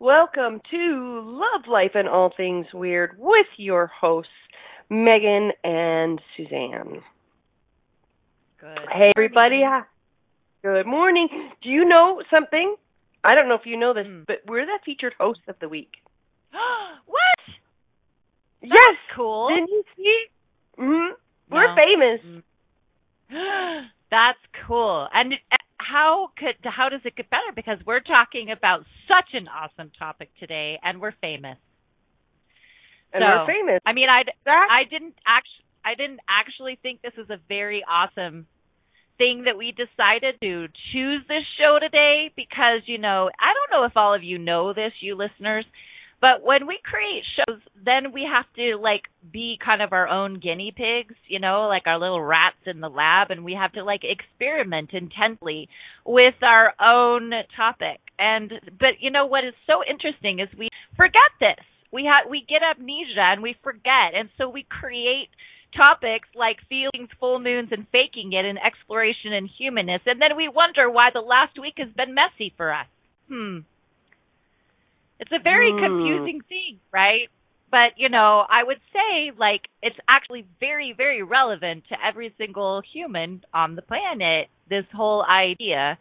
Welcome to Love, Life, and All Things Weird with your hosts, Megan and Suzanne. Good. Hey, everybody. Good morning. Do you know something? I don't know if you know this, Hmm. but we're the featured host of the week. what? yes. Cool. Didn't you see? hmm No. We're famous. That's cool. And how could how does it get better? Because we're talking about such an awesome topic today, and we're famous. And So, we're famous. I mean, I I didn't actually I didn't actually think this was a very awesome thing that we decided to choose this show today because you know I don't know if all of you know this, you listeners, but when we create shows, then we have to like be kind of our own guinea pigs, you know, like our little rats in the lab, and we have to like experiment intensely with our own topic. And but you know what is so interesting is we forget this. We have we get amnesia and we forget, and so we create topics like feelings, full moons, and faking it, and exploration and humanness, and then we wonder why the last week has been messy for us. Hmm. It's a very Hmm. confusing thing, right? But, you know, I would say, like, it's actually very, very relevant to every single human on the planet, this whole idea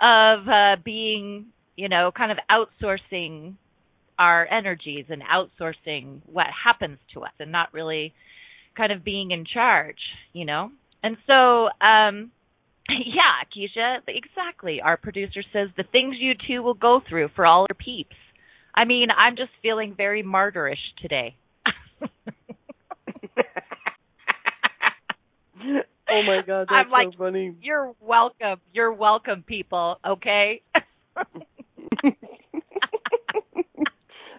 of uh, being, you know, kind of outsourcing our energies and outsourcing what happens to us and not really kind of being in charge, you know? And so, um, yeah, Keisha, exactly. Our producer says the things you two will go through for all your peeps. I mean, I'm just feeling very martyrish today. oh my god, that's I'm like, so funny. You're welcome. You're welcome, people, okay?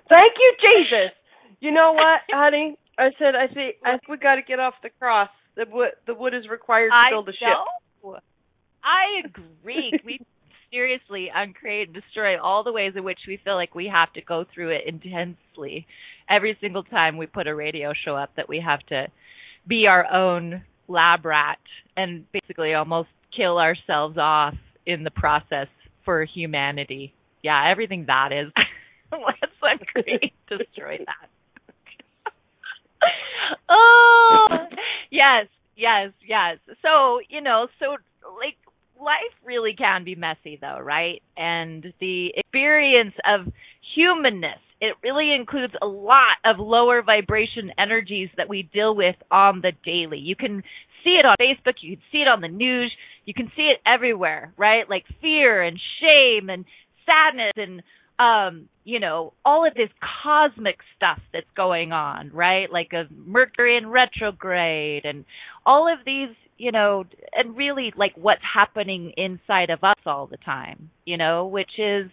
Thank you, Jesus. You know what, honey? I said I think I think we got to get off the cross. The wood the wood is required to build a ship. know. I agree. we seriously uncreate and destroy all the ways in which we feel like we have to go through it intensely every single time we put a radio show up that we have to be our own lab rat and basically almost kill ourselves off in the process for humanity. Yeah, everything that is. Let's uncreate, destroy that. oh, yes, yes, yes. So, you know, so like life really can be messy though, right? And the experience of humanness, it really includes a lot of lower vibration energies that we deal with on the daily. You can see it on Facebook, you can see it on the news, you can see it everywhere, right? Like fear and shame and sadness and um you know all of this cosmic stuff that's going on right like a mercury in retrograde and all of these you know and really like what's happening inside of us all the time you know which is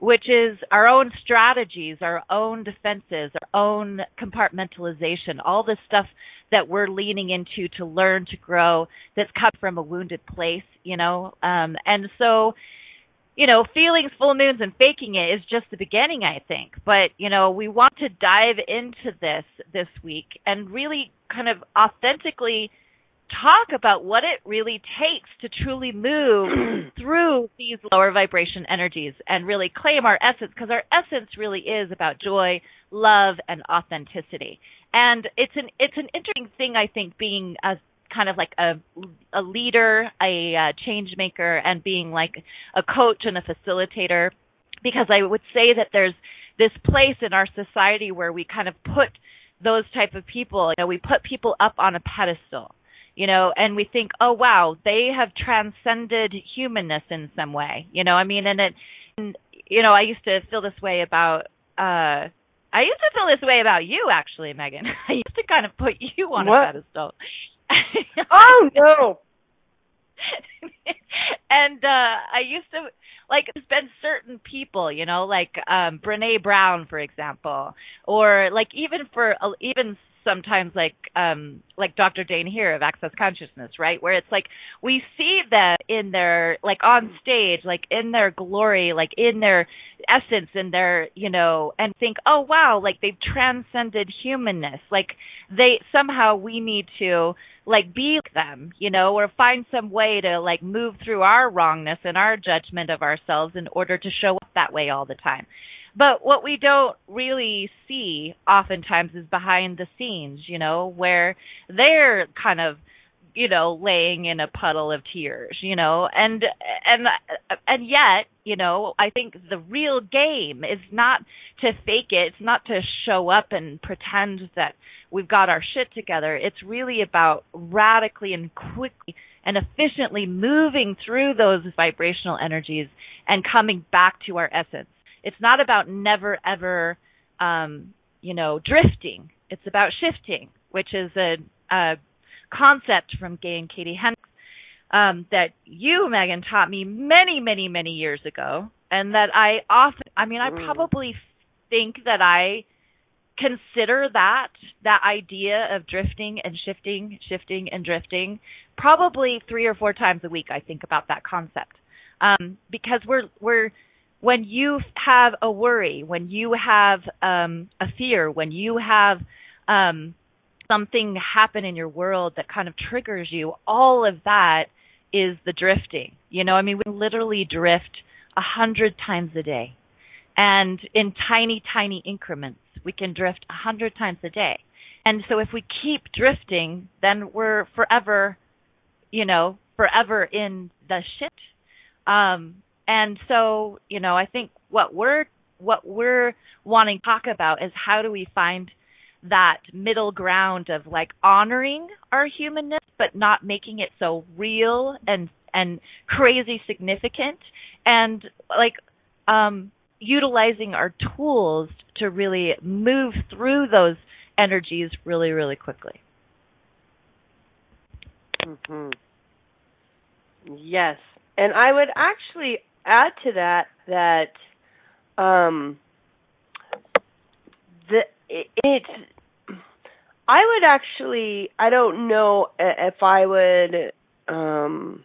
which is our own strategies our own defenses our own compartmentalization all this stuff that we're leaning into to learn to grow that's come from a wounded place you know um and so you know, feelings, full moons, and faking it is just the beginning, I think. But, you know, we want to dive into this this week and really kind of authentically talk about what it really takes to truly move through these lower vibration energies and really claim our essence because our essence really is about joy, love, and authenticity. And it's an it's an interesting thing, I think, being a kind of like a a leader, a uh, change maker, and being like a coach and a facilitator, because I would say that there's this place in our society where we kind of put those type of people, you know, we put people up on a pedestal, you know, and we think, oh wow, they have transcended humanness in some way, you know. I mean, and it, and, you know, I used to feel this way about. uh I used to feel this way about you, actually, Megan. I used to kind of put you on What? a pedestal. Oh no. and uh I used to like there's been certain people, you know, like um Brene Brown for example, or like even for uh, even sometimes like um like Dr. Dain Heer of Access Consciousness, right? Where it's like we see them in their like on stage, like in their glory, like in their essence in their, you know, and think, "Oh wow, like they've transcended humanness." Like they somehow we need to like be them, you know, or find some way to like move through our wrongness and our judgment of ourselves in order to show up that way all the time. But what we don't really see oftentimes is behind the scenes, you know, where they're kind of you know laying in a puddle of tears you know and and and yet you know i think the real game is not to fake it it's not to show up and pretend that we've got our shit together. It's really about radically and quickly and efficiently moving through those vibrational energies and coming back to our essence it's not about never ever um you know drifting it's about shifting which is a, a concept from Gay and Katie Hendricks um, that you, Megan, taught me many, many, many years ago, and that I often, I mean, I Mm. probably think that I consider that that idea of drifting and shifting, shifting and drifting, probably three or four times a week. I think about that concept um, because we're we're when you have a worry, when you have um, a fear, when you have um, something happen in your world that kind of triggers you, all of that is the drifting. You know, I mean, we literally drift a hundred times a day. And in tiny, tiny increments, we can drift a hundred times a day. And so if we keep drifting, then we're forever, you know, forever in the shit. Um, and so, you know, I think what we're what we're wanting to talk about is how do we find that middle ground of like honoring our humanness but not making it so real and and crazy significant and like um utilizing our tools to really move through those energies really really quickly. Hmm Yes, and I would actually add to that that um, the it, it's. I would actually. I don't know if I would um,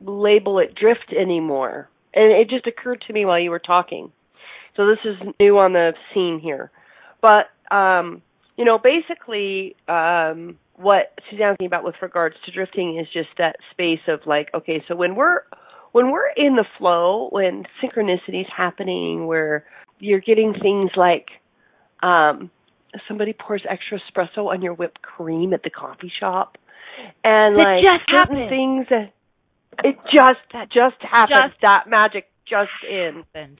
label it drift anymore, and it just occurred to me while you were talking. So this is new on the scene here, but um, you know, basically, um, what Suzanne's talking about with regards to drifting is just that space of like, okay, so when we're when we're in the flow, when synchronicity's happening, where you're getting things like um somebody pours extra espresso on your whipped cream at the coffee shop, and It like just certain happened. things that it just That just happened. just that magic just in. happened.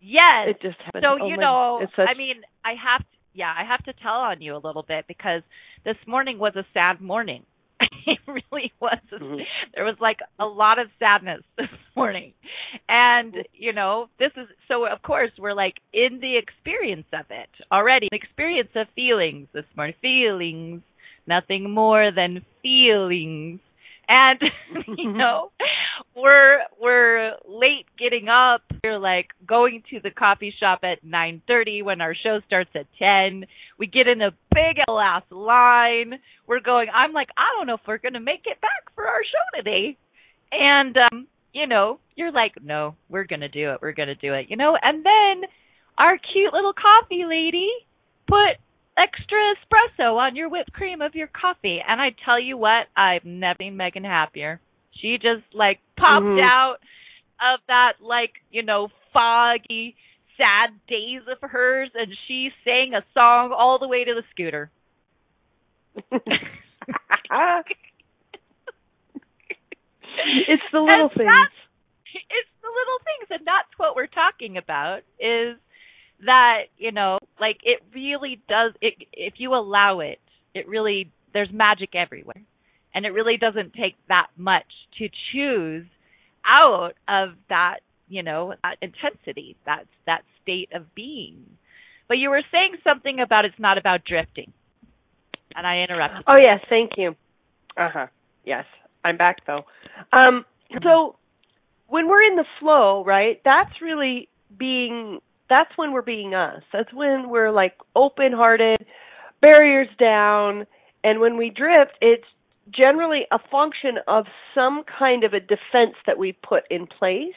Yes. It just happened. So Oh you know, such, I mean, I have to, yeah, I have to tell on you a little bit because this morning was a sad morning. it really was. Mhm. There was like a lot of sadness this morning. And, you know, this is so of course we're like in the experience of it already. The experience of feelings this morning. Feelings, nothing more than feelings. And you know, we're we're late getting up. We're like going to the coffee shop at 9:30 when our show starts at 10. We get in a big ass line. We're going I'm like I don't know if we're going to make it back for our show today. And um, you know, you're like no, we're going to do it. We're going to do it. You know, and then our cute little coffee lady put extra espresso on your whipped cream of your coffee. And I tell you what, I've never seen Megan happier. She just like popped Mhm. out of that like, you know, foggy, sad days of hers and she sang a song all the way to the scooter. it's the little And things. It's the little things and that's what we're talking about is that you know like it really does it if you allow it it really there's magic everywhere. And it really doesn't take that much to choose out of that you know that intensity that that state of being. But you were saying something about it's not about drifting. And i interrupted oh yes. Thank you. Uh-huh. Yes. I'm back though. Um so when we're in the flow right that's really being that's when we're being us. That's when we're like open hearted, barriers down, and when we drift, it's generally a function of some kind of a defense that we put in place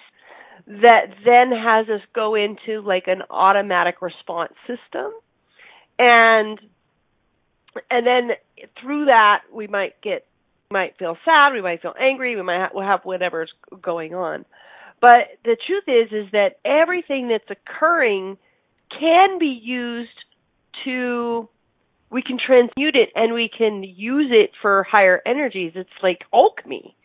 that then has us go into like an automatic response system. And and then through that we might get might feel sad, we might feel angry, we might have, we'll have whatever's going on. But the truth is, is that everything that's occurring can be used to, we can transmute it and we can use it for higher energies. It's like alchemy,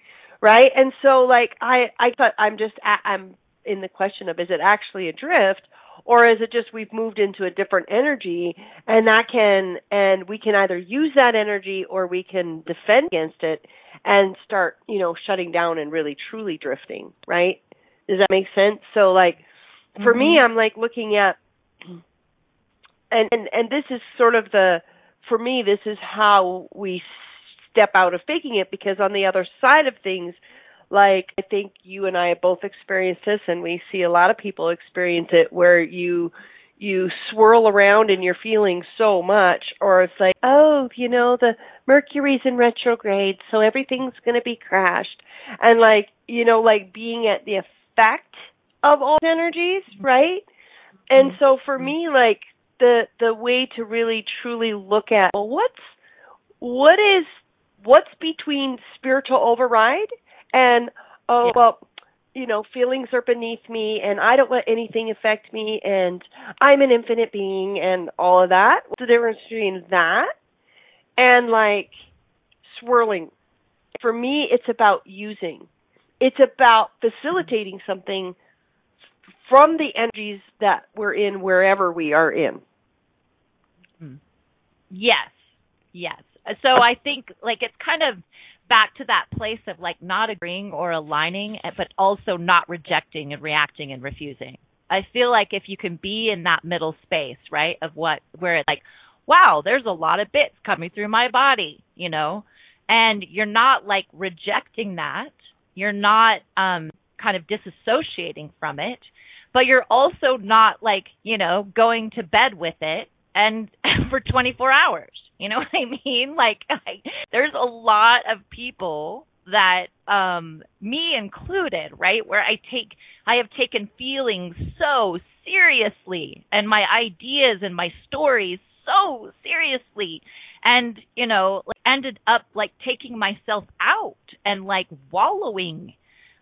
right? And so like I, I thought I'm just, I'm in the question of is it actually a drift or is it just we've moved into a different energy and that can and we can either use that energy or we can defend against it and start you know shutting down and really truly drifting right does that make sense? So like for mm-hmm. me I'm like looking at and, and and this is sort of the for me this is how we step out of faking it because on the other side of things like I think you and I have both experienced this and we see a lot of people experience it where you you swirl around in your feelings so much or it's like oh you know the mercury's in retrograde so everything's going to be crashed and like you know like being at the effect of all energies, right? And so for me, like the the way to really truly look at well, what's what is what's between spiritual override and oh yeah. well you know feelings are beneath me and i don't let anything affect me and i'm an infinite being and all of that what's the difference between that and like swirling for me it's about using it's about facilitating something from the energies that we're in wherever we are in. Hmm. Yes. Yes. So I think like it's kind of back to that place of like not agreeing or aligning but also not rejecting and reacting and refusing. I feel like if you can be in that middle space, right, of what where it's like, wow, there's a lot of bits coming through my body, you know, and you're not like rejecting that you're not um kind of disassociating from it, but you're also not like, you know, going to bed with it and for 24 hours. You know what I mean? Like I, there's a lot of people that um me included, right? Where I take I have taken feelings so seriously and my ideas and my stories so seriously and you know like, ended up like taking myself out and like wallowing.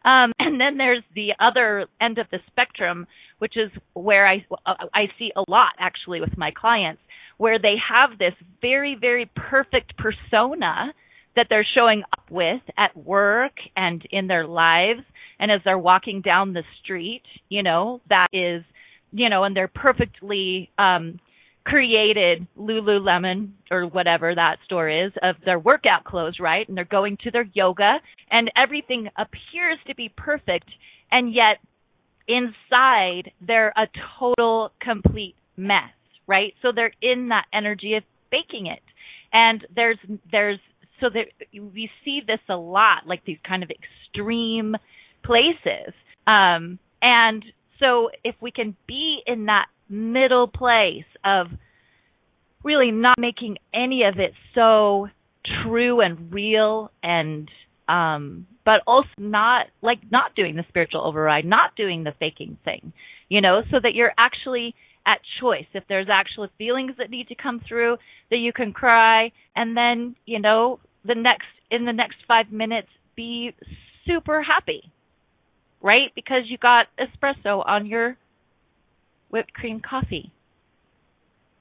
Um and then there's the other end of the spectrum which is where i i see a lot actually with my clients where they have this very very perfect persona that they're showing up with at work and in their lives. And as they're walking down the street you know that is you know and they're perfectly um created Lululemon or whatever that store is of their workout clothes, right? And they're going to their yoga and everything appears to be perfect and yet inside they're a total complete mess, right? So they're in that energy of baking it. And there's there's so there we see this a lot like these kind of extreme places. Um and so if we can be in that middle place of really not making any of it so true and real and um but also not like not doing the spiritual override, not doing the faking thing, you know, so that you're actually at choice. If there's actual feelings that need to come through, that you can cry and then, you know, the next in the next 5 minutes be super happy. Right? Because you got espresso on your whipped cream coffee.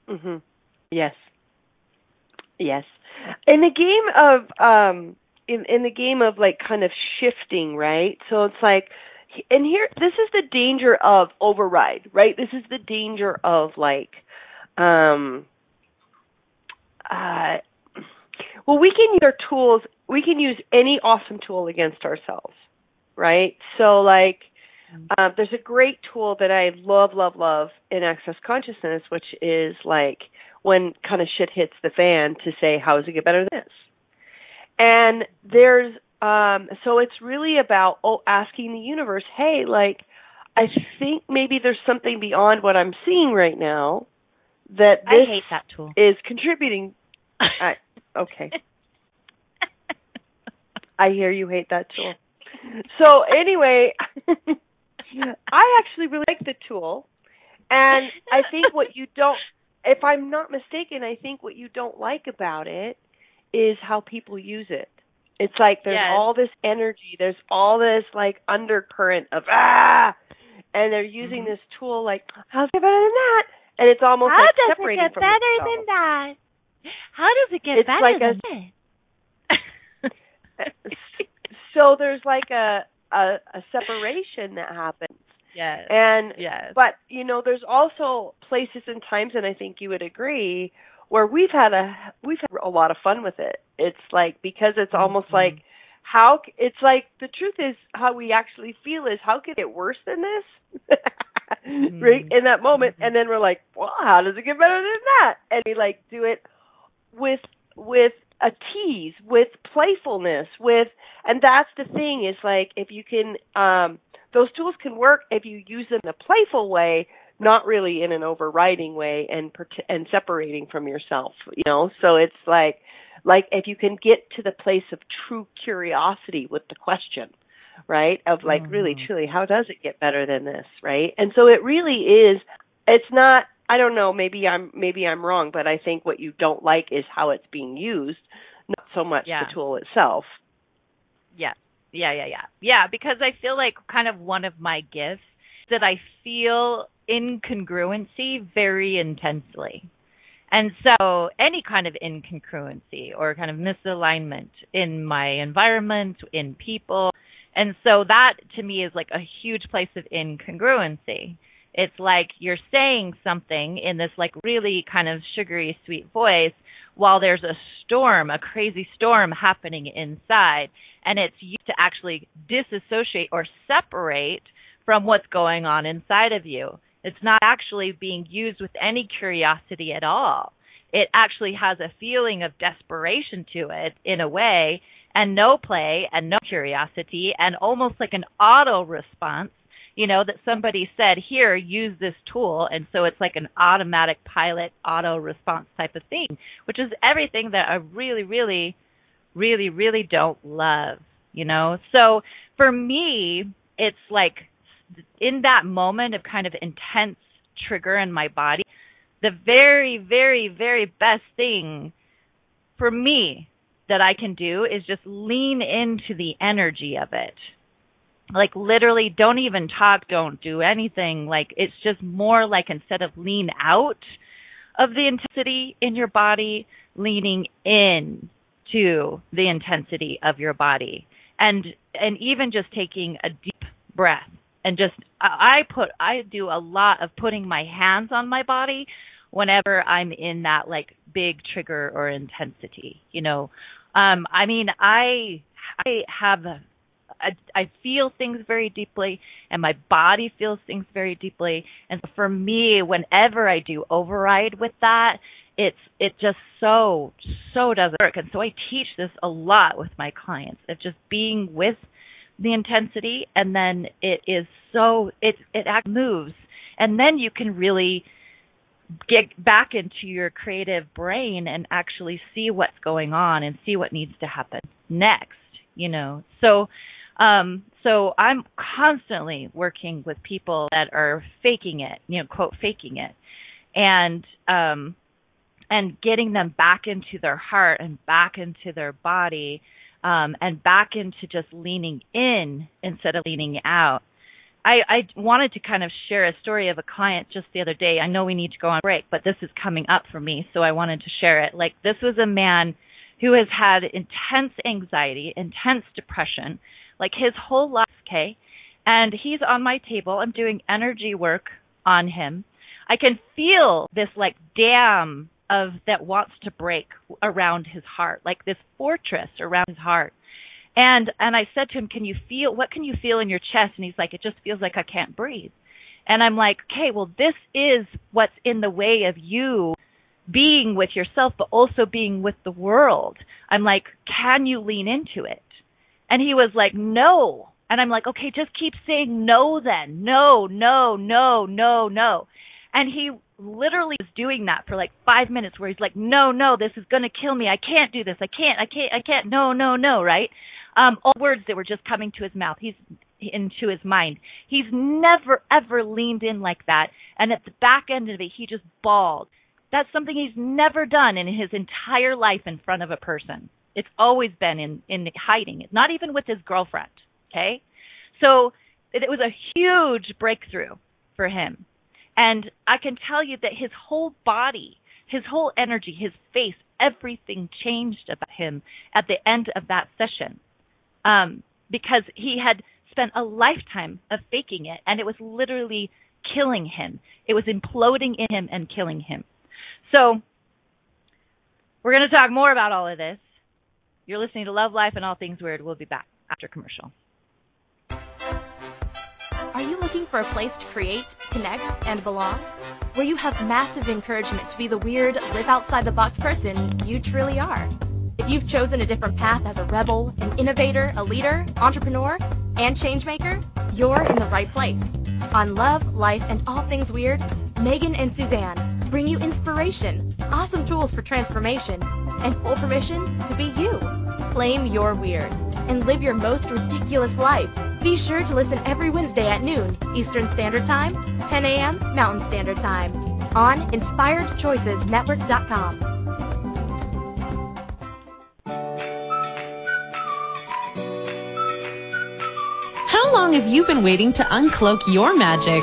Mhm. Yes. Yes. In the game of um in in the game of like kind of shifting, right? So it's like and here this is the danger of override, right? This is the danger of like um uh well we can use our tools we can use any awesome tool against ourselves, right? So like uh, there's a great tool that I love, love, love in Access Consciousness, which is like when kind of shit hits the fan to say, how does it get better than this? And there's, um, so it's really about oh, asking the universe, hey, like, I think maybe there's something beyond what I'm seeing right now that this I hate that tool. is contributing. I, okay. I hear you hate that tool. So anyway, I actually really like the tool. And I think what you don't if I'm not mistaken, I think what you don't like about it is how people use it. It's like there's Yes. all this energy, there's all this like undercurrent of ah and they're using Mhm. this tool like how's it better than that? And it's almost How like does it get better itself. than that? How does it get It's better like a- than that? so there's like a, a a separation that happens. yes. And yes. but you know there's also places and times and i think you would agree where we've had a we've had a lot of fun with it it's like because it's almost Mhm. like how c- it's like the truth is how we actually feel is how could it get worse than this right in that moment Mhm. and then we're like well how does it get better than that and we like do it with with a tease with playfulness with and that's the thing is like if you can um those tools can work if you use them in a playful way not really in an overriding way and and separating from yourself you know? So it's like like if you can get to the place of true curiosity with the question right? Of like really Mhm. truly how does it get better than this right? And so it really is it's not i don't know maybe i'm maybe i'm wrong but i think what you don't like is how it's being used not so much Yeah. the tool itself Yeah. Yeah, yeah, yeah. Yeah, because I feel like kind of one of my gifts that I feel incongruency very intensely. And so any kind of incongruency or kind of misalignment in my environment, in people. And so that to me is like a huge place of incongruency. It's like you're saying something in this like really kind of sugary sweet voice while there's a storm, a crazy storm happening inside and it's used to actually disassociate or separate from what's going on inside of you. It's not actually being used with any curiosity at all. It actually has a feeling of desperation to it in a way, and no play and no curiosity, and almost like an auto response, you know, that somebody said, Here, use this tool. And so it's like an automatic pilot auto response type of thing, which is everything that I really, really really, really don't love, you know? So for me, it's like in that moment of kind of intense trigger in my body, the very, very, very best thing for me that I can do is just lean into the energy of it. Like literally don't even talk, don't do anything. Like it's just more like instead of lean out of the intensity in your body, leaning in to the intensity of your body and and even just taking a deep breath and just I put I do a lot of putting my hands on my body whenever I'm in that like big trigger or intensity you know um I mean I I have a, I feel things very deeply and my body feels things very deeply. And for me whenever I do override with that it's it just so so doesn't work. And so i teach this a lot with my clients of just being with the intensity and then it is so it it act moves. And then you can really get back into your creative brain and actually see what's going on and see what needs to happen next you know? So um so i'm constantly working with people that are faking it you know quote faking it and um and getting them back into their heart and back into their body um, and back into just leaning in instead of leaning out. I, I wanted to kind of share a story of a client just the other day. I know we need to go on break, but this is coming up for me, so I wanted to share it. Like, this was a man who has had intense anxiety, intense depression, like his whole life, okay? and he's on my table. I'm doing energy work on him. I can feel this like dam of that wants to break around his heart, like this fortress around his heart. And and I said to him, "Can you feel what can you feel in your chest?" And he's like, "It just feels like I can't breathe." And I'm like, "Okay, well this is what's in the way of you being with yourself but also being with the world." I'm like, "Can you lean into it?" And he was like, "No." And I'm like, "Okay, just keep saying no then. No, no, no, no, no." And he literally was doing that for like 5 minutes where he's like, "No, no, this is going to kill me. I can't do this. I can't. I can't. I can't. No, no, no," right? um, all words that were just coming to his mouth. He's into his mind. He's never ever leaned in like that, and at the back end of it, he just bawled. That's something he's never done in his entire life in front of a person. It's always been in in hiding. Not even with his girlfriend. Okay, so it, it was a huge breakthrough for him, and I can tell you that his whole body, his whole energy, his face, everything changed about him at the end of that session um, because he had spent a lifetime of faking it, and it was literally killing him. It was imploding in him and killing him. So, we're going to talk more about all of this. You're listening to Love Life and All Things Weird. We'll be back after commercial. Are you looking for a place to create, connect, and belong? Where you have massive encouragement to be the weird, live outside the box person you truly are? If you've chosen a different path as a rebel, an innovator, a leader, entrepreneur, and changemaker, you're in the right place. On Love, Life, and All Things Weird, Megan and Suzanne bring you inspiration, awesome tools for transformation, and full permission to be you. Claim your weird and live your most ridiculous life. Be sure to listen every Wednesday at noon Eastern Standard Time, 10 a.m. Mountain Standard Time on InspiredChoicesNetwork.com. How long have you been waiting to uncloak your magic?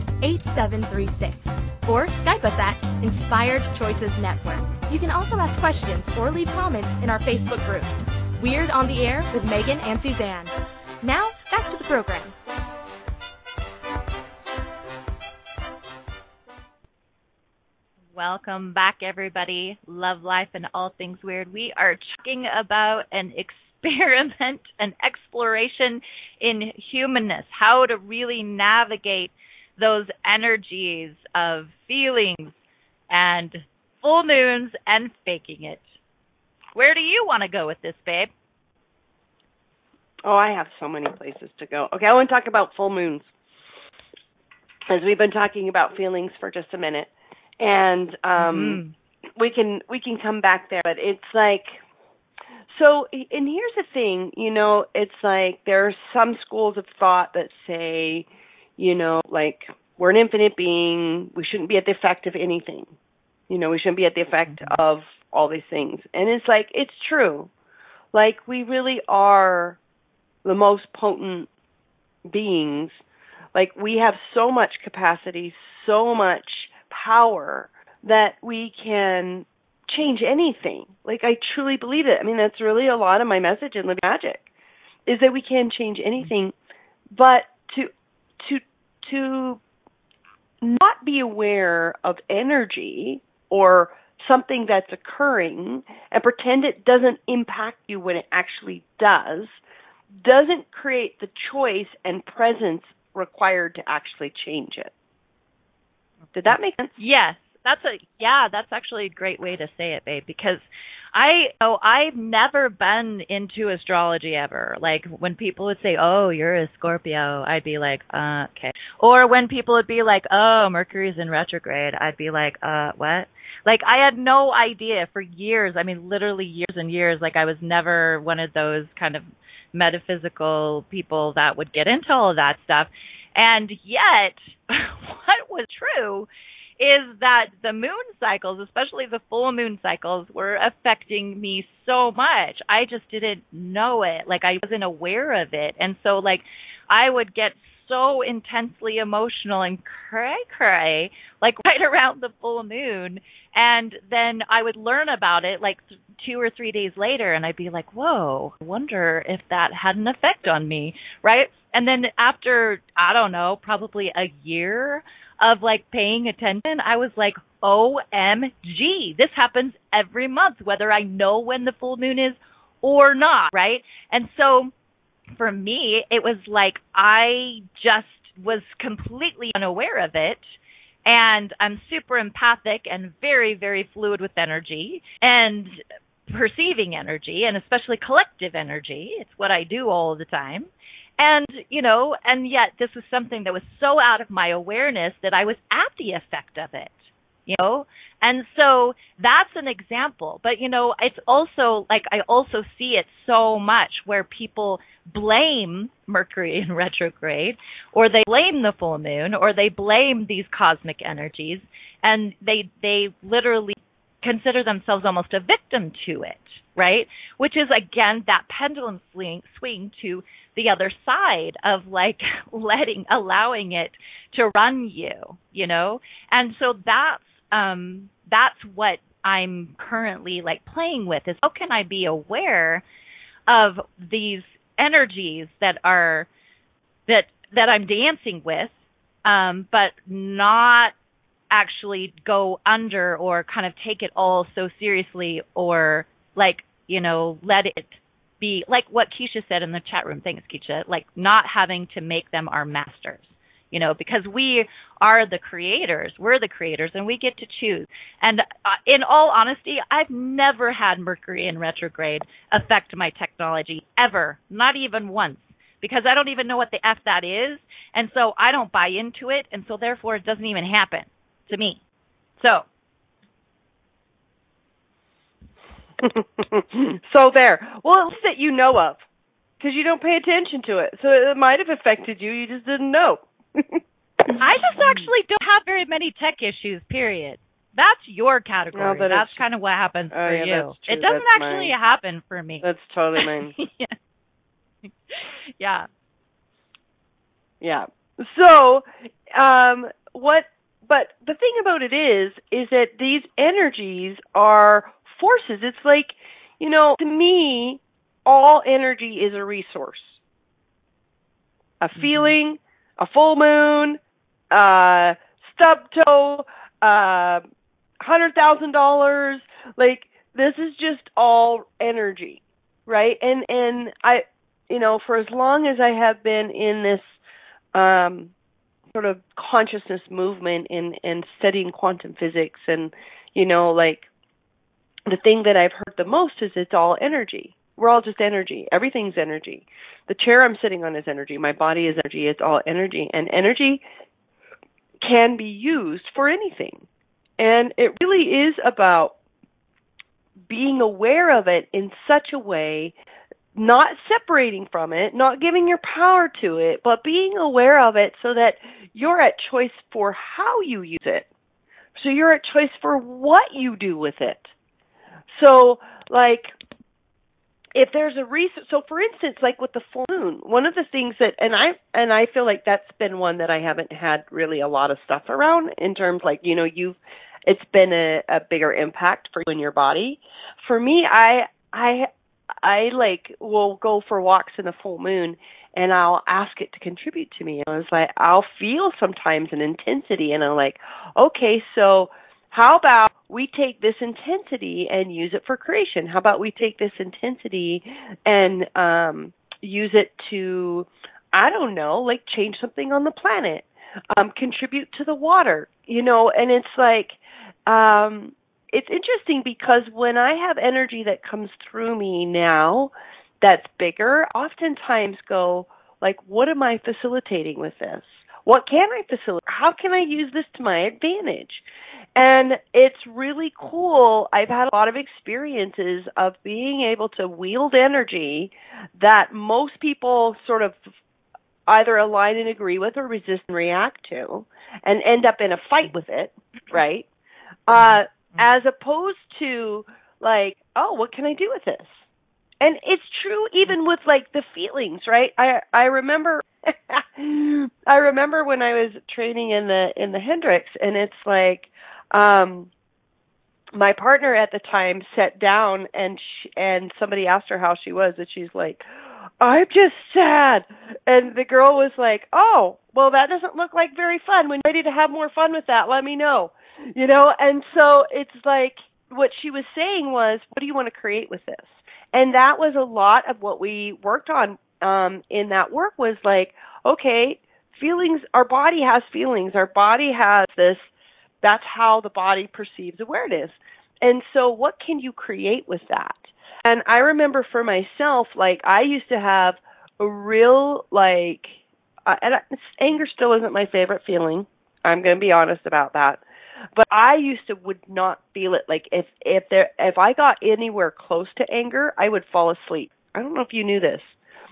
613-800-8736 or Skype us at Inspired Choices Network. You can also ask questions or leave comments in our Facebook group, Weird on the Air with Megan and Suzanne. Now, back to the program. Welcome back, everybody. Love life and all things weird. We are talking about an experiment, an exploration in humanness, how to really navigate those energies of feelings and full moons and faking it. Where do you want to go with this, babe? Oh, I have so many places to go. Okay, I want to talk about full moons. As we've been talking about feelings for just a minute. And um mm-hmm. we can we can come back there, but it's like so and here's the thing, you know, it's like there are some schools of thought that say you know, like we're an infinite being. We shouldn't be at the effect of anything. You know, we shouldn't be at the effect of all these things. And it's like, it's true. Like, we really are the most potent beings. Like, we have so much capacity, so much power that we can change anything. Like, I truly believe it. I mean, that's really a lot of my message in Living Magic is that we can change anything. But to to to not be aware of energy or something that's occurring and pretend it doesn't impact you when it actually does doesn't create the choice and presence required to actually change it. Did that make sense? Yes. That's a yeah, that's actually a great way to say it, babe, because I oh I've never been into astrology ever. Like when people would say, "Oh, you're a Scorpio," I'd be like, "Uh, okay." Or when people would be like, "Oh, Mercury's in retrograde," I'd be like, "Uh, what?" Like I had no idea for years. I mean, literally years and years. Like I was never one of those kind of metaphysical people that would get into all of that stuff. And yet, what was true is that the moon cycles, especially the full moon cycles, were affecting me so much. I just didn't know it. Like I wasn't aware of it. And so like I would get so intensely emotional and cray cray like right around the full moon and then I would learn about it like th- two or three days later and I'd be like, whoa, I wonder if that had an effect on me. Right. And then after, I don't know, probably a year of like paying attention, I was like, OMG, this happens every month, whether I know when the full moon is or not, right? And so for me, it was like I just was completely unaware of it. And I'm super empathic and very, very fluid with energy and perceiving energy and especially collective energy. It's what I do all the time. And, you know, and yet this was something that was so out of my awareness that I was at the effect of it, you know? And so that's an example. But, you know, it's also like I also see it so much where people blame Mercury in retrograde or they blame the full moon or they blame these cosmic energies and they they literally consider themselves almost a victim to it, right? Which is again that pendulum swing swing to the other side of like letting allowing it to run you you know? And so that's um that's what i'm currently like playing with is how can i be aware of these energies that are that that i'm dancing with um but not actually go under or kind of take it all so seriously or like you know let it be like what Keisha said in the chat room. Thanks, Keisha. Like not having to make them our masters, you know, because we are the creators. We're the creators, and we get to choose. And uh, in all honesty, I've never had Mercury in retrograde affect my technology ever, not even once. Because I don't even know what the F that is. And so I don't buy into it. And so therefore it doesn't even happen to me. So so there. Well, at least that you know of, because you don't pay attention to it. So it might have affected you. You just didn't know. I just actually don't have very many tech issues. Period. That's your category. No, that that's kind of what happens oh, for yeah, you. It doesn't that's actually mine. happen for me. That's totally mine. yeah. yeah. Yeah. So, um, what? But the thing about it is, is that these energies are forces. It's like, you know, to me, all energy is a resource. A Mm-hmm. feeling, a full moon, uh, stub toe, uh, hundred thousand dollars. Like this is just all energy, right? And and I, you know, for as long as I have been in this um, sort of consciousness movement and and studying quantum physics and you know like the thing that I've heard the most is it's all energy. We're all just energy. Everything's energy. The chair I'm sitting on is energy. My body is energy. It's all energy. And energy can be used for anything. And it really is about being aware of it in such a way, not separating from it, not giving your power to it, but being aware of it so that you're at choice for how you use it. So you're at choice for what you do with it. So, like, if there's a reason, so for instance, like with the full moon, one of the things that, and I, and I feel like that's been one that I haven't had really a lot of stuff around in terms like, you know, you've, it's been a, a bigger impact for you and your body. For me, I, I, I like will go for walks in the full moon and I'll ask it to contribute to me. I was like, I'll feel sometimes an intensity and I'm like, okay, so how about we take this intensity and use it for creation? How about we take this intensity and um use it to I don't know, like change something on the planet. um, contribute to the water, you know, and it's like, um, it's interesting because when I have energy that comes through me now that's bigger, oftentimes go like, what am I facilitating with this? What can I facilitate? How can I use this to my advantage? And it's really cool. I've had a lot of experiences of being able to wield energy that most people sort of either align and agree with or resist and react to and end up in a fight with it, right? Uh, as opposed to like, oh, what can I do with this? And it's true even with like the feelings, right? I I remember I remember when I was training in the in the Hendricks and it's like um my partner at the time sat down and she, and somebody asked her how she was and she's like I'm just sad. And the girl was like, "Oh, well that doesn't look like very fun. When you're ready to have more fun with that, let me know." You know, and so it's like what she was saying was, "What do you want to create with this?" And that was a lot of what we worked on um in that work was like, okay, feelings our body has feelings. Our body has this that's how the body perceives awareness. And so what can you create with that? And I remember for myself, like I used to have a real like, uh, and anger still isn't my favorite feeling. I'm going to be honest about that. But I used to would not feel it. Like if if there if I got anywhere close to anger, I would fall asleep. I don't know if you knew this,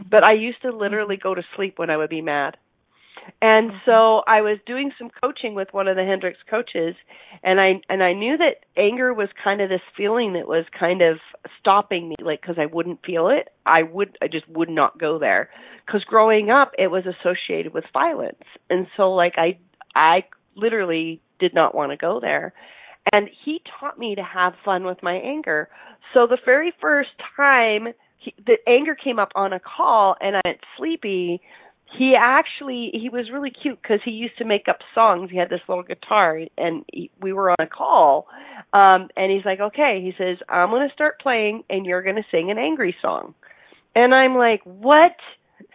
but I used to literally go to sleep when I would be mad. And mm-hmm. so I was doing some coaching with one of the Hendricks coaches and I and I knew that anger was kind of this feeling that was kind of stopping me like cuz I wouldn't feel it. I would I just would not go there cuz growing up it was associated with violence. And so like I I literally did not want to go there. And he taught me to have fun with my anger. So the very first time he, the anger came up on a call and I went sleepy, he actually he was really cute because he used to make up songs. He had this little guitar, and he, we were on a call, um, and he's like, "Okay," he says, "I'm going to start playing, and you're going to sing an angry song," and I'm like, "What?"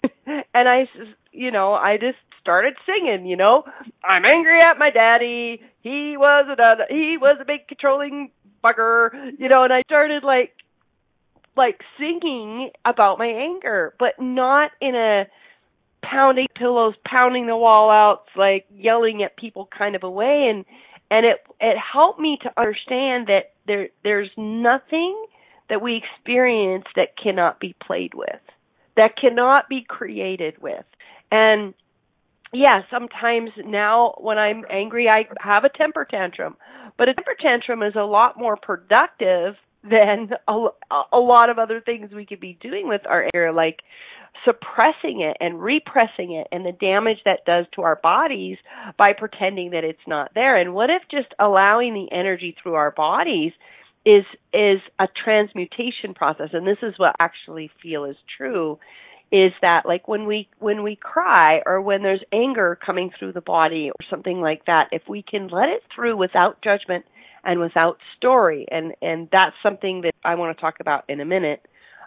and I, you know, I just started singing. You know, I'm angry at my daddy. He was a he was a big controlling bugger. You know, and I started like like singing about my anger, but not in a pounding pillows, pounding the wall out, like yelling at people kind of a way and and it it helped me to understand that there there's nothing that we experience that cannot be played with, that cannot be created with. And yeah, sometimes now when I'm angry, I have a temper tantrum. But a temper tantrum is a lot more productive than a, a lot of other things we could be doing with our anger, like suppressing it and repressing it and the damage that does to our bodies by pretending that it's not there. And what if just allowing the energy through our bodies is is a transmutation process and this is what I actually feel is true is that like when we when we cry or when there's anger coming through the body or something like that if we can let it through without judgment and without story and and that's something that I want to talk about in a minute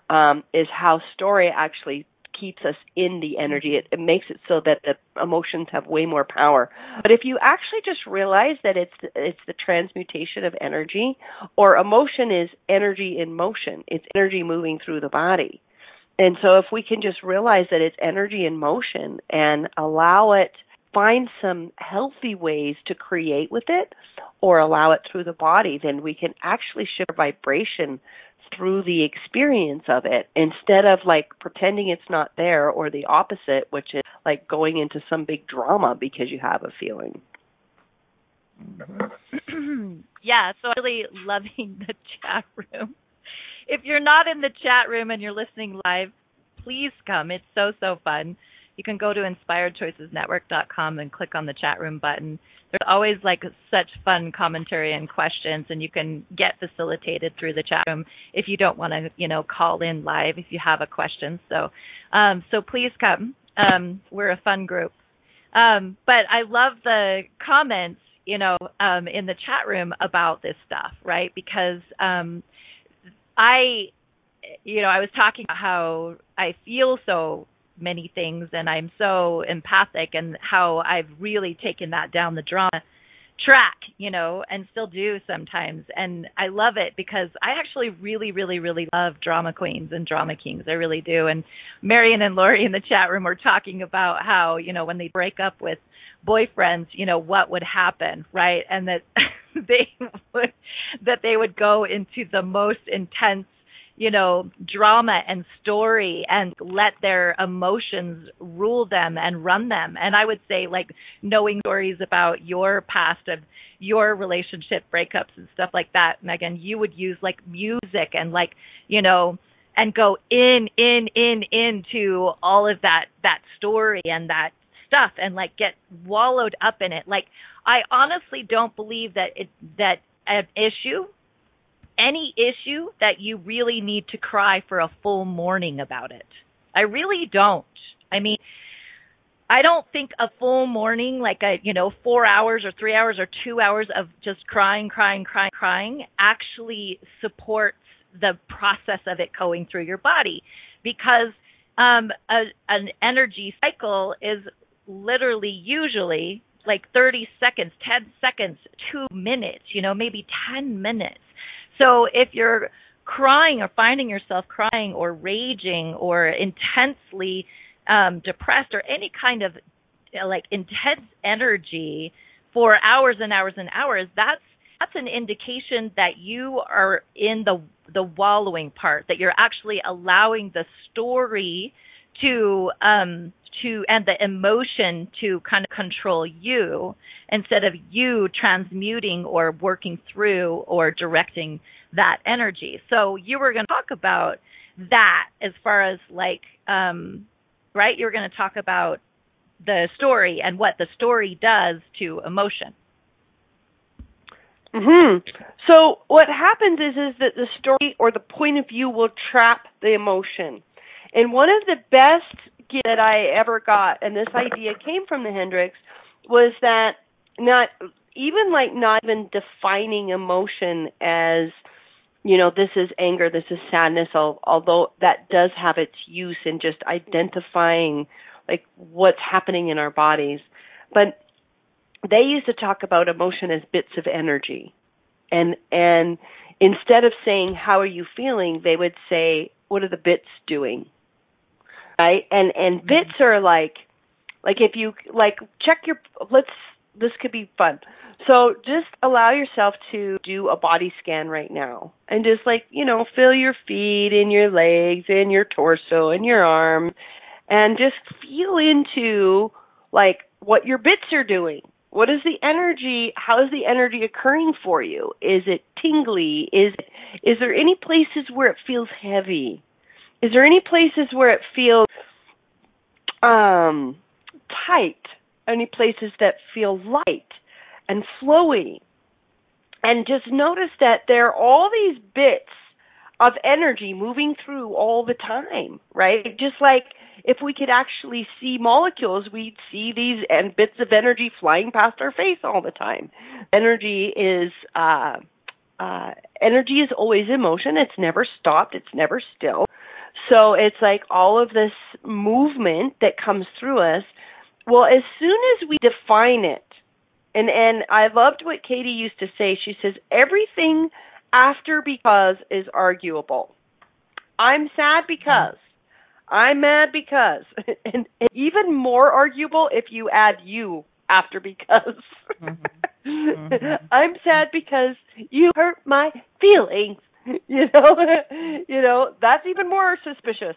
um is how story actually keeps us in the energy. It, it makes it so that the emotions have way more power. But if you actually just realize that it's it's the transmutation of energy or emotion is energy in motion it's energy moving through the body. And so if we can just realize that it's energy in motion and allow it, find some healthy ways to create with it or allow it through the body, then we can actually shift vibration through the experience of it instead of like pretending it's not there or the opposite, which is like going into some big drama because you have a feeling. yeah, so I'm really loving the chat room if you're not in the chat room and you're listening live, please come. It's so so fun. You can go to inspiredchoicesnetwork.com and click on the chat room button. There's always like such fun commentary and questions, and you can get facilitated through the chat room if you don't want to, you know, call in live if you have a question. So, um, so please come. Um, we're a fun group. Um, but I love the comments, you know, um, in the chat room about this stuff, right? Because um, I, you know, I was talking about how I feel so many things and I'm so empathic and how I've really taken that down the drama track, you know, and still do sometimes. And I love it because I actually really, really, really love drama queens and drama kings. I really do. And Marion and Lori in the chat room were talking about how, you know, when they break up with boyfriends, you know, what would happen, right? And that they would that they would go into the most intense you know, drama and story and let their emotions rule them and run them. And I would say, like, knowing stories about your past of your relationship breakups and stuff like that, Megan, you would use like music and like, you know, and go in, in, in, into all of that, that story and that stuff and like get wallowed up in it. Like, I honestly don't believe that it, that an issue any issue that you really need to cry for a full morning about it. I really don't. I mean, I don't think a full morning, like a, you know, four hours or three hours or two hours of just crying, crying, crying, crying actually supports the process of it going through your body because um, a, an energy cycle is literally usually like 30 seconds, 10 seconds, two minutes, you know, maybe 10 minutes. So if you're crying or finding yourself crying or raging or intensely um, depressed or any kind of uh, like intense energy for hours and hours and hours, that's that's an indication that you are in the the wallowing part, that you're actually allowing the story to um to and the emotion to kind of control you instead of you transmuting or working through or directing that energy. So you were going to talk about that as far as like um right you're going to talk about the story and what the story does to emotion. Mhm. So what happens is is that the story or the point of view will trap the emotion. And one of the best that I ever got, and this idea came from the Hendricks, was that not even like not even defining emotion as you know this is anger this is sadness although that does have its use in just identifying like what's happening in our bodies. But they used to talk about emotion as bits of energy. And and instead of saying how are you feeling? they would say what are the bits doing right? And and mm-hmm. bits are like like if you like check your let's this could be fun. So just allow yourself to do a body scan right now and just like, you know, feel your feet and your legs and your torso and your arm and just feel into like what your bits are doing. What is the energy? How is the energy occurring for you? Is it tingly? Is is there any places where it feels heavy? Is there any places where it feels um, tight? Any places that feel light and flowy? And just notice that there are all these bits of energy moving through all the time, right? Just like if we could actually see molecules, we'd see these and bits of energy flying past our face all the time. Energy is uh, uh, energy is always in motion. It's never stopped. It's never still. So it's like all of this movement that comes through us. Well, as soon as we define it, and and I loved what Katie used to say. She says everything after because is arguable. I'm sad because. I'm mad because. and, and even more arguable if you add you after because. Mm-hmm. Mm-hmm. I'm sad because you hurt my feelings. you know? You know? That's even more suspicious.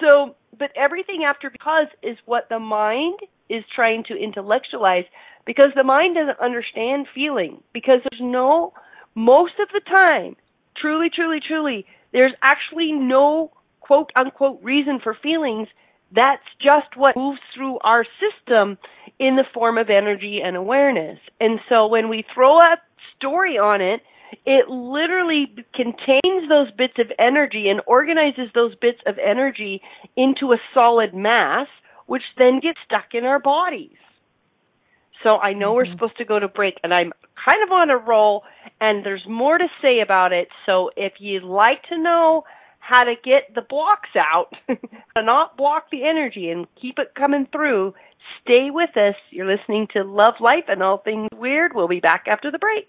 So but everything after because is what the mind is trying to intellectualize because the mind doesn't understand feeling because there's no most of the time truly truly truly there's actually no quote unquote reason for feelings. That's just what moves through our system in the form of energy and awareness. And so when we throw a story on it it literally contains those bits of energy and organizes those bits of energy into a solid mass, which then gets stuck in our bodies. So I know mm-hmm. we're supposed to go to break, and I'm kind of on a roll, and there's more to say about it. So if you'd like to know how to get the blocks out, to not block the energy and keep it coming through. Stay with us. You're listening to Love Life and All Things Weird. We'll be back after the break.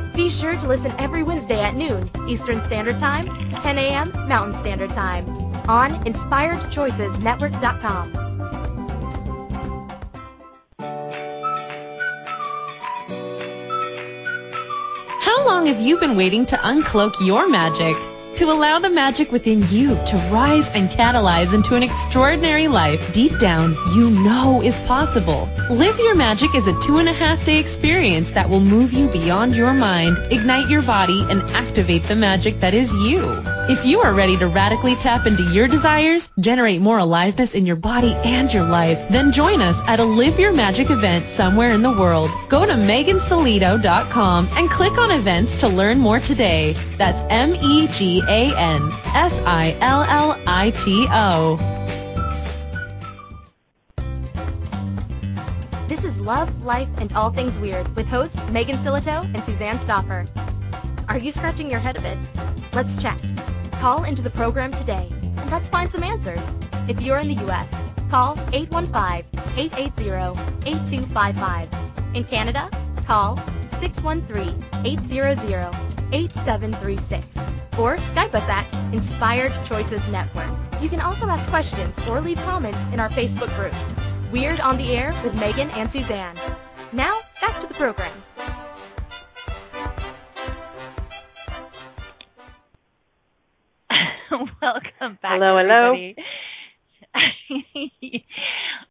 Be sure to listen every Wednesday at noon Eastern Standard Time, 10 a.m. Mountain Standard Time on InspiredChoicesNetwork.com. How long have you been waiting to uncloak your magic? To allow the magic within you to rise and catalyze into an extraordinary life deep down you know is possible. Live Your Magic is a two and a half day experience that will move you beyond your mind, ignite your body, and activate the magic that is you. If you are ready to radically tap into your desires, generate more aliveness in your body and your life, then join us at a Live Your Magic event somewhere in the world. Go to megansillito.com and click on events to learn more today. That's M-E-G-A-N-S-I-L-L-I-T-O. This is Love, Life, and All Things Weird with hosts Megan Sillito and Suzanne Stoffer. Are you scratching your head a bit? Let's chat. Call into the program today and let's find some answers. If you're in the U.S., call 815-880-8255. In Canada, call 613-800-8736 or Skype us at Inspired Choices Network. You can also ask questions or leave comments in our Facebook group. Weird on the Air with Megan and Suzanne. Now, back to the program. Welcome back. Hello, hello.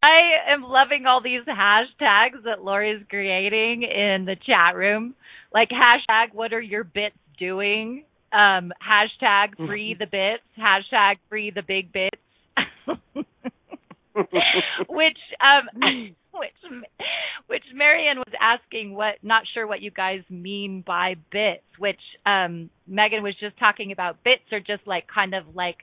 I am loving all these hashtags that Lori's creating in the chat room. Like hashtag what are your bits doing? Um, hashtag free the bits, hashtag free the big bits. which um which which Marion was asking what not sure what you guys mean by bits, which um Megan was just talking about bits are just like kind of like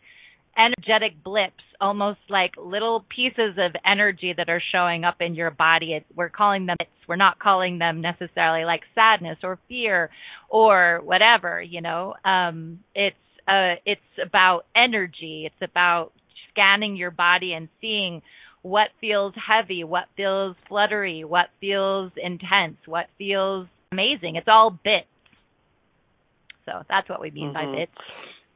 energetic blips, almost like little pieces of energy that are showing up in your body. It, we're calling them bits. We're not calling them necessarily like sadness or fear or whatever, you know. Um it's uh it's about energy. It's about scanning your body and seeing what feels heavy, what feels fluttery, what feels intense, what feels amazing. It's all bits. So that's what we mean Mhm. by bits.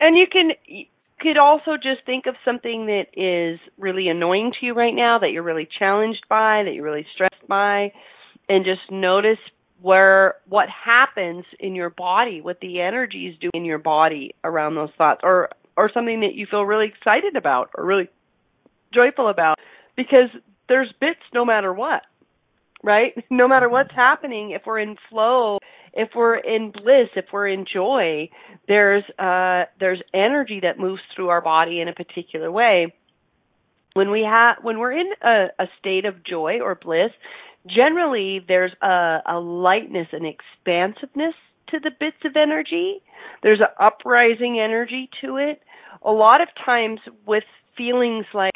And you can you could also just think of something that is really annoying to you right now, that you're really challenged by, that you're really stressed by, and just notice where what happens in your body, what the energies do in your body around those thoughts, or or something that you feel really excited about or really joyful about, because there's bits no matter what, right? No matter what's happening, if we're in flow, if we're in bliss, if we're in joy, there's uh there's energy that moves through our body in a particular way. When we have when we're in a, a state of joy or bliss, generally there's a, a lightness and expansiveness to the bits of energy. There's an uprising energy to it. A lot of times with feelings like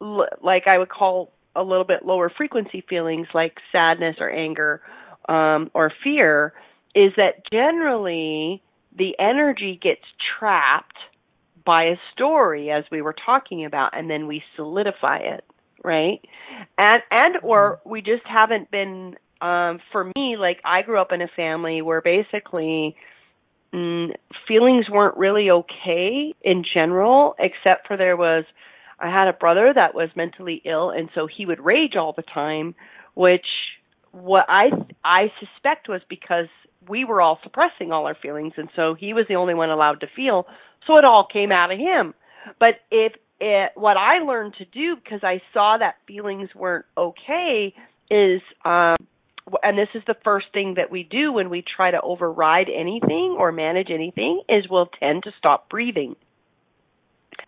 like I would call a little bit lower frequency feelings like sadness or anger um, or fear is that generally the energy gets trapped by a story as we were talking about and then we solidify it right? And and or we just haven't been um for me like I grew up in a family where basically mm, feelings weren't really okay in general except for there was I had a brother that was mentally ill and so he would rage all the time which what I I suspect was because we were all suppressing all our feelings and so he was the only one allowed to feel so it all came out of him but if it, what I learned to do because I saw that feelings weren't okay is um and this is the first thing that we do when we try to override anything or manage anything is we'll tend to stop breathing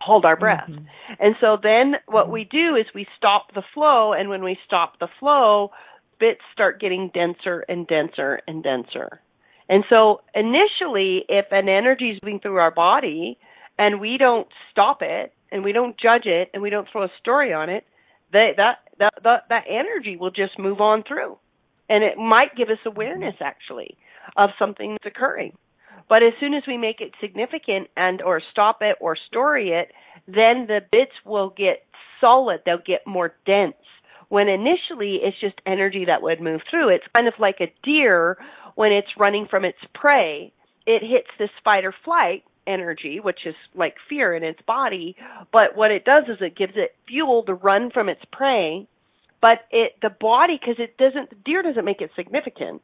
hold our breath. Mhm. And so then what we do is we stop the flow, and when we stop the flow, bits start getting denser and denser and denser. And so initially, if an energy is moving through our body and we don't stop it and we don't judge it and we don't throw a story on it, that that that that, that energy will just move on through. And it might give us awareness actually of something that's occurring. But as soon as we make it significant and or stop it or story it, then the bits will get solid, they'll get more dense. When initially it's just energy that would move through. It's kind of like a deer when it's running from its prey. It hits this fight or flight energy, which is like fear in its body, but what it does is it gives it fuel to run from its prey. But it the body because it doesn't the deer doesn't make it significant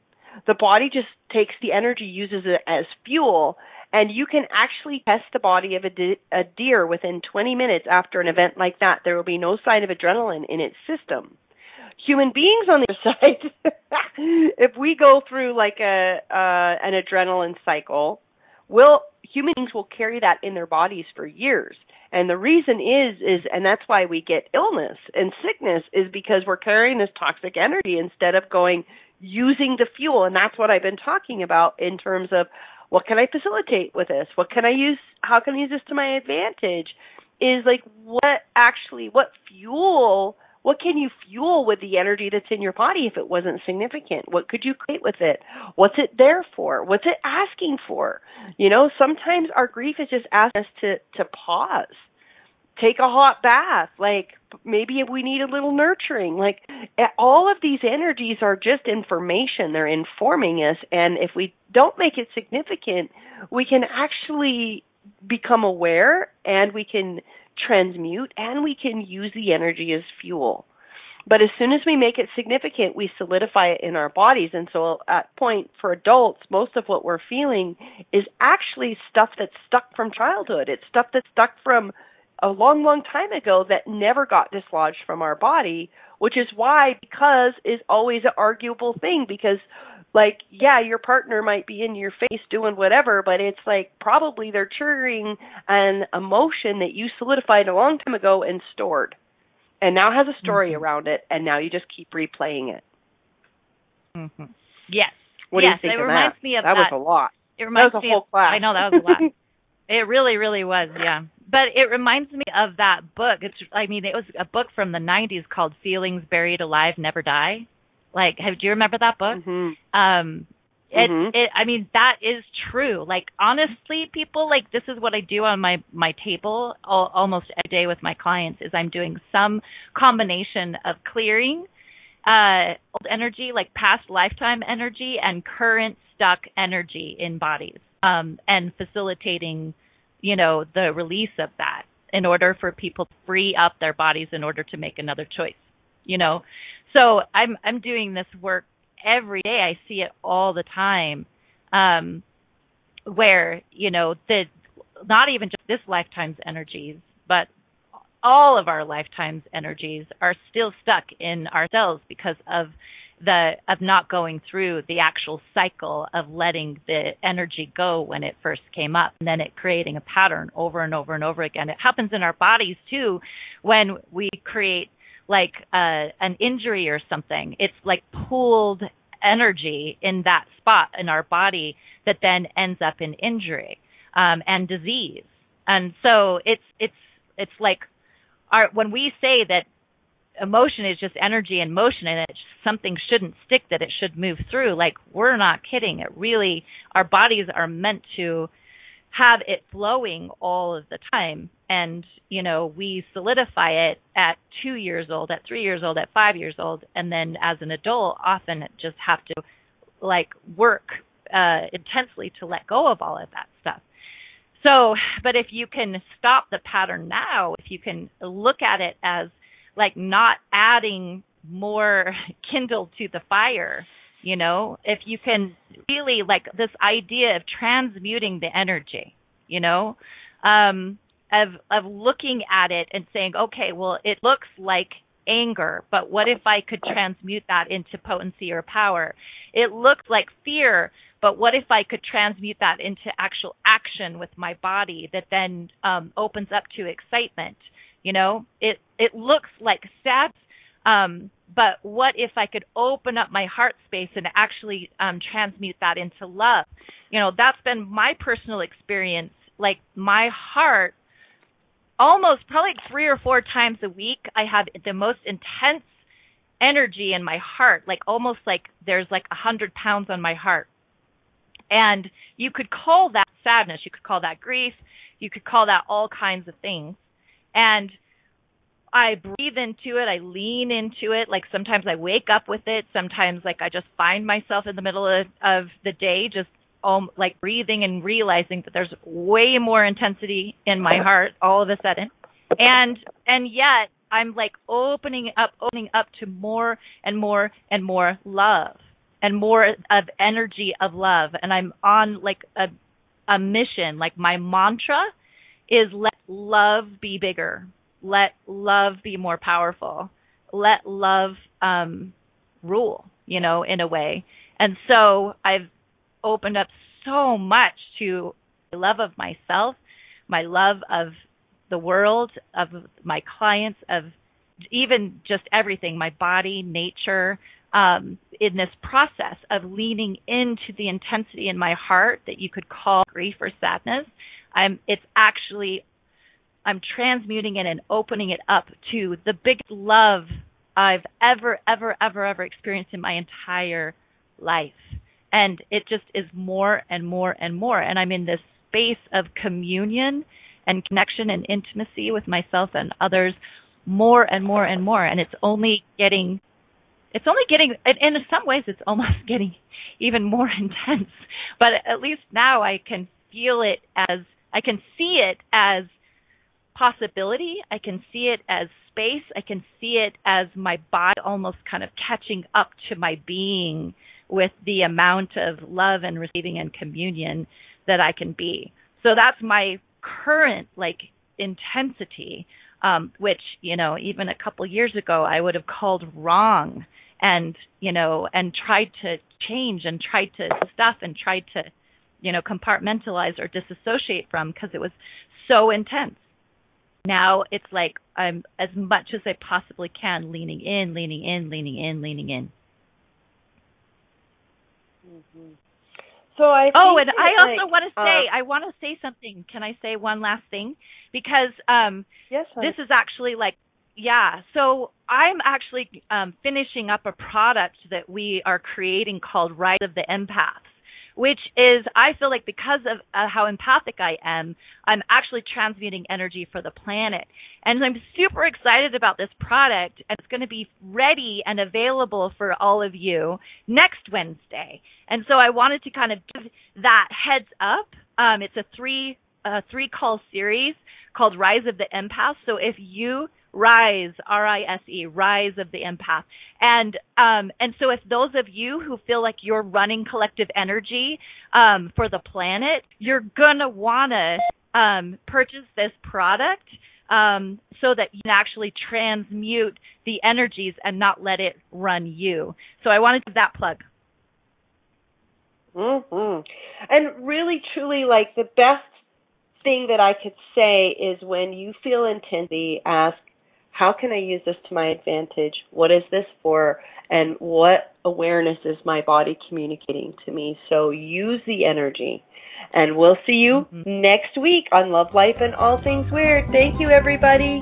the body just takes the energy, uses it as fuel, and you can actually test the body of a, de- a deer within 20 minutes after an event like that. There will be no sign of adrenaline in its system. Human beings, on the other side, if we go through like a uh, an adrenaline cycle, will human beings will carry that in their bodies for years. And the reason is is and that's why we get illness and sickness is because we're carrying this toxic energy instead of going using the fuel. And that's what I've been talking about in terms of what can I facilitate with this? What can I use? How can I use this to my advantage? Is like what actually, what fuel, what can you fuel with the energy that's in your body if it wasn't significant? What could you create with it? What's it there for? What's it asking for? You know, sometimes our grief is just asking us to, to pause take a hot bath. Like maybe we need a little nurturing. Like all of these energies are just information. They're informing us. And if we don't make it significant we can actually become aware and we can transmute and we can use the energy as fuel. But as soon as we make it significant we solidify it in our bodies. And so at point for adults most of what we're feeling is actually stuff that's stuck from childhood. It's stuff that's stuck from a long, long time ago that never got dislodged from our body, which is why because is always an arguable thing because like yeah, your partner might be in your face doing whatever, but it's like probably they're triggering an emotion that you solidified a long time ago and stored. And now has a story mm-hmm. around it and now you just keep replaying it. Mhm. Yes. What yes, do you think it of reminds that? me of that. that. was a lot. It reminds that was a me whole of, class. I know that was a lot. It really, really was, yeah. But it reminds me of that book. It's, I mean, it was a book from the '90s called "Feelings Buried Alive Never Die." Like, have, do you remember that book? Mm-hmm. Um, it, mm-hmm. it, I mean, that is true. Like, honestly, people, like, this is what I do on my my table all, almost every day with my clients. Is I'm doing some combination of clearing uh old energy, like past lifetime energy, and current stuck energy in bodies um, and facilitating, you know, the release of that in order for people to free up their bodies in order to make another choice. You know, so I'm I'm doing this work every day. I see it all the time, um, where you know the not even just this lifetime's energies, but all of our lifetime's energies are still stuck in ourselves because of the of not going through the actual cycle of letting the energy go when it first came up and then it creating a pattern over and over and over again. It happens in our bodies too when we create like uh, an injury or something. It's like pooled energy in that spot in our body that then ends up in injury um, and disease. And so it's it's it's like our when we say that emotion is just energy and motion and it something shouldn't stick that it should move through. Like we're not kidding. It really our bodies are meant to have it flowing all of the time. And you know we solidify it at 2 years old at 3 years old at 5 years old. And then as an adult often just have to like work uh intensely to let go of all of that stuff. So but if you can stop the pattern now if you can look at it as like not adding more kindle to the fire you know? If you can really like this idea of transmuting the energy you know? Um of of looking at it and saying okay well it looks like anger but what if i could transmute that into potency or power? It looks like fear but what if I could transmute that into actual action with my body that then um, opens up to excitement? You know, it it looks like sad, um, but what if I could open up my heart space and actually um, transmute that into love? You know, that's been my personal experience. Like my heart, almost probably three or four times a week, I have the most intense energy in my heart, like almost like there's like a hundred pounds on my heart. And you could call that sadness, you could call that grief, you could call that all kinds of things. And I breathe into it, I lean into it. Like sometimes I wake up with it, sometimes like I just find myself in the middle of, of the day just um, like breathing and realizing that there's way more intensity in my heart all of a sudden. And and yet I'm like opening up, opening up to more and more and more love and more of energy of love. And I'm on like a, a mission. Like my mantra is let love be bigger. Let love be more powerful. Let love um, rule, you know, in a way. And so I've opened up so much to my love of myself, my love of the world, of my clients, of even just everything, my body, nature, um, in this process of leaning into the intensity in my heart that you could call grief or sadness. I'm, it's actually, I'm transmuting it and opening it up to the biggest love I've ever, ever, ever, ever experienced in my entire life. And it just is more and more and more. And I'm in this space of communion and connection and intimacy with myself and others more and more and more and it's only getting it's only getting and in some ways it's almost getting even more intense but at least now i can feel it as i can see it as possibility. I can see it as space. I can see it as my body almost kind of catching up to my being with the amount of love and receiving and communion that i can be. So that's my current like intensity um, which you know even a couple years ago I would have called wrong and you know and tried to change and tried to stuff and tried to you know compartmentalize or disassociate from because it was so intense now it's like i'm as much as i possibly can leaning in leaning in leaning in leaning in mm-hmm. So I oh, and I also like, want to say uh, I want to say something. Can I say one last thing? Because um, yes, this is actually like yeah. So I'm actually um, finishing up a product that we are creating called Rise of the Empaths which is I feel like because of uh, how empathic I am, I'm actually transmuting energy for the planet. And I'm super excited about this product it's going to be ready and available for all of you next Wednesday. And so I wanted to kind of give that heads up. Um, it's a three uh, three call series called Rise of the Empath. So if you Rise, R-I-S-E, Rise of the Empath. And um, and so if those of you who feel like you're running collective energy um, for the planet, you're gonna wanna um, purchase this product um, so that you can actually transmute the energies and not let it run you. So I wanted to give that plug. Mm-hmm. And really, truly, like the best thing that I could say is when you feel intensity, ask how can I use this to my advantage? What is this for? And what awareness is my body communicating to me? So use the energy. And we'll see you mm-hmm. next week on Love Life and All Things Weird. Thank you, everybody.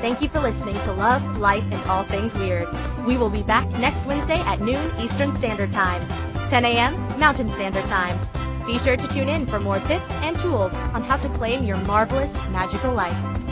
Thank you for listening to Love, Life, and All Things Weird. We will be back next Wednesday at noon Eastern Standard Time. 10 a.m. Mountain Standard Time. Be sure to tune in for more tips and tools on how to claim your marvelous magical life.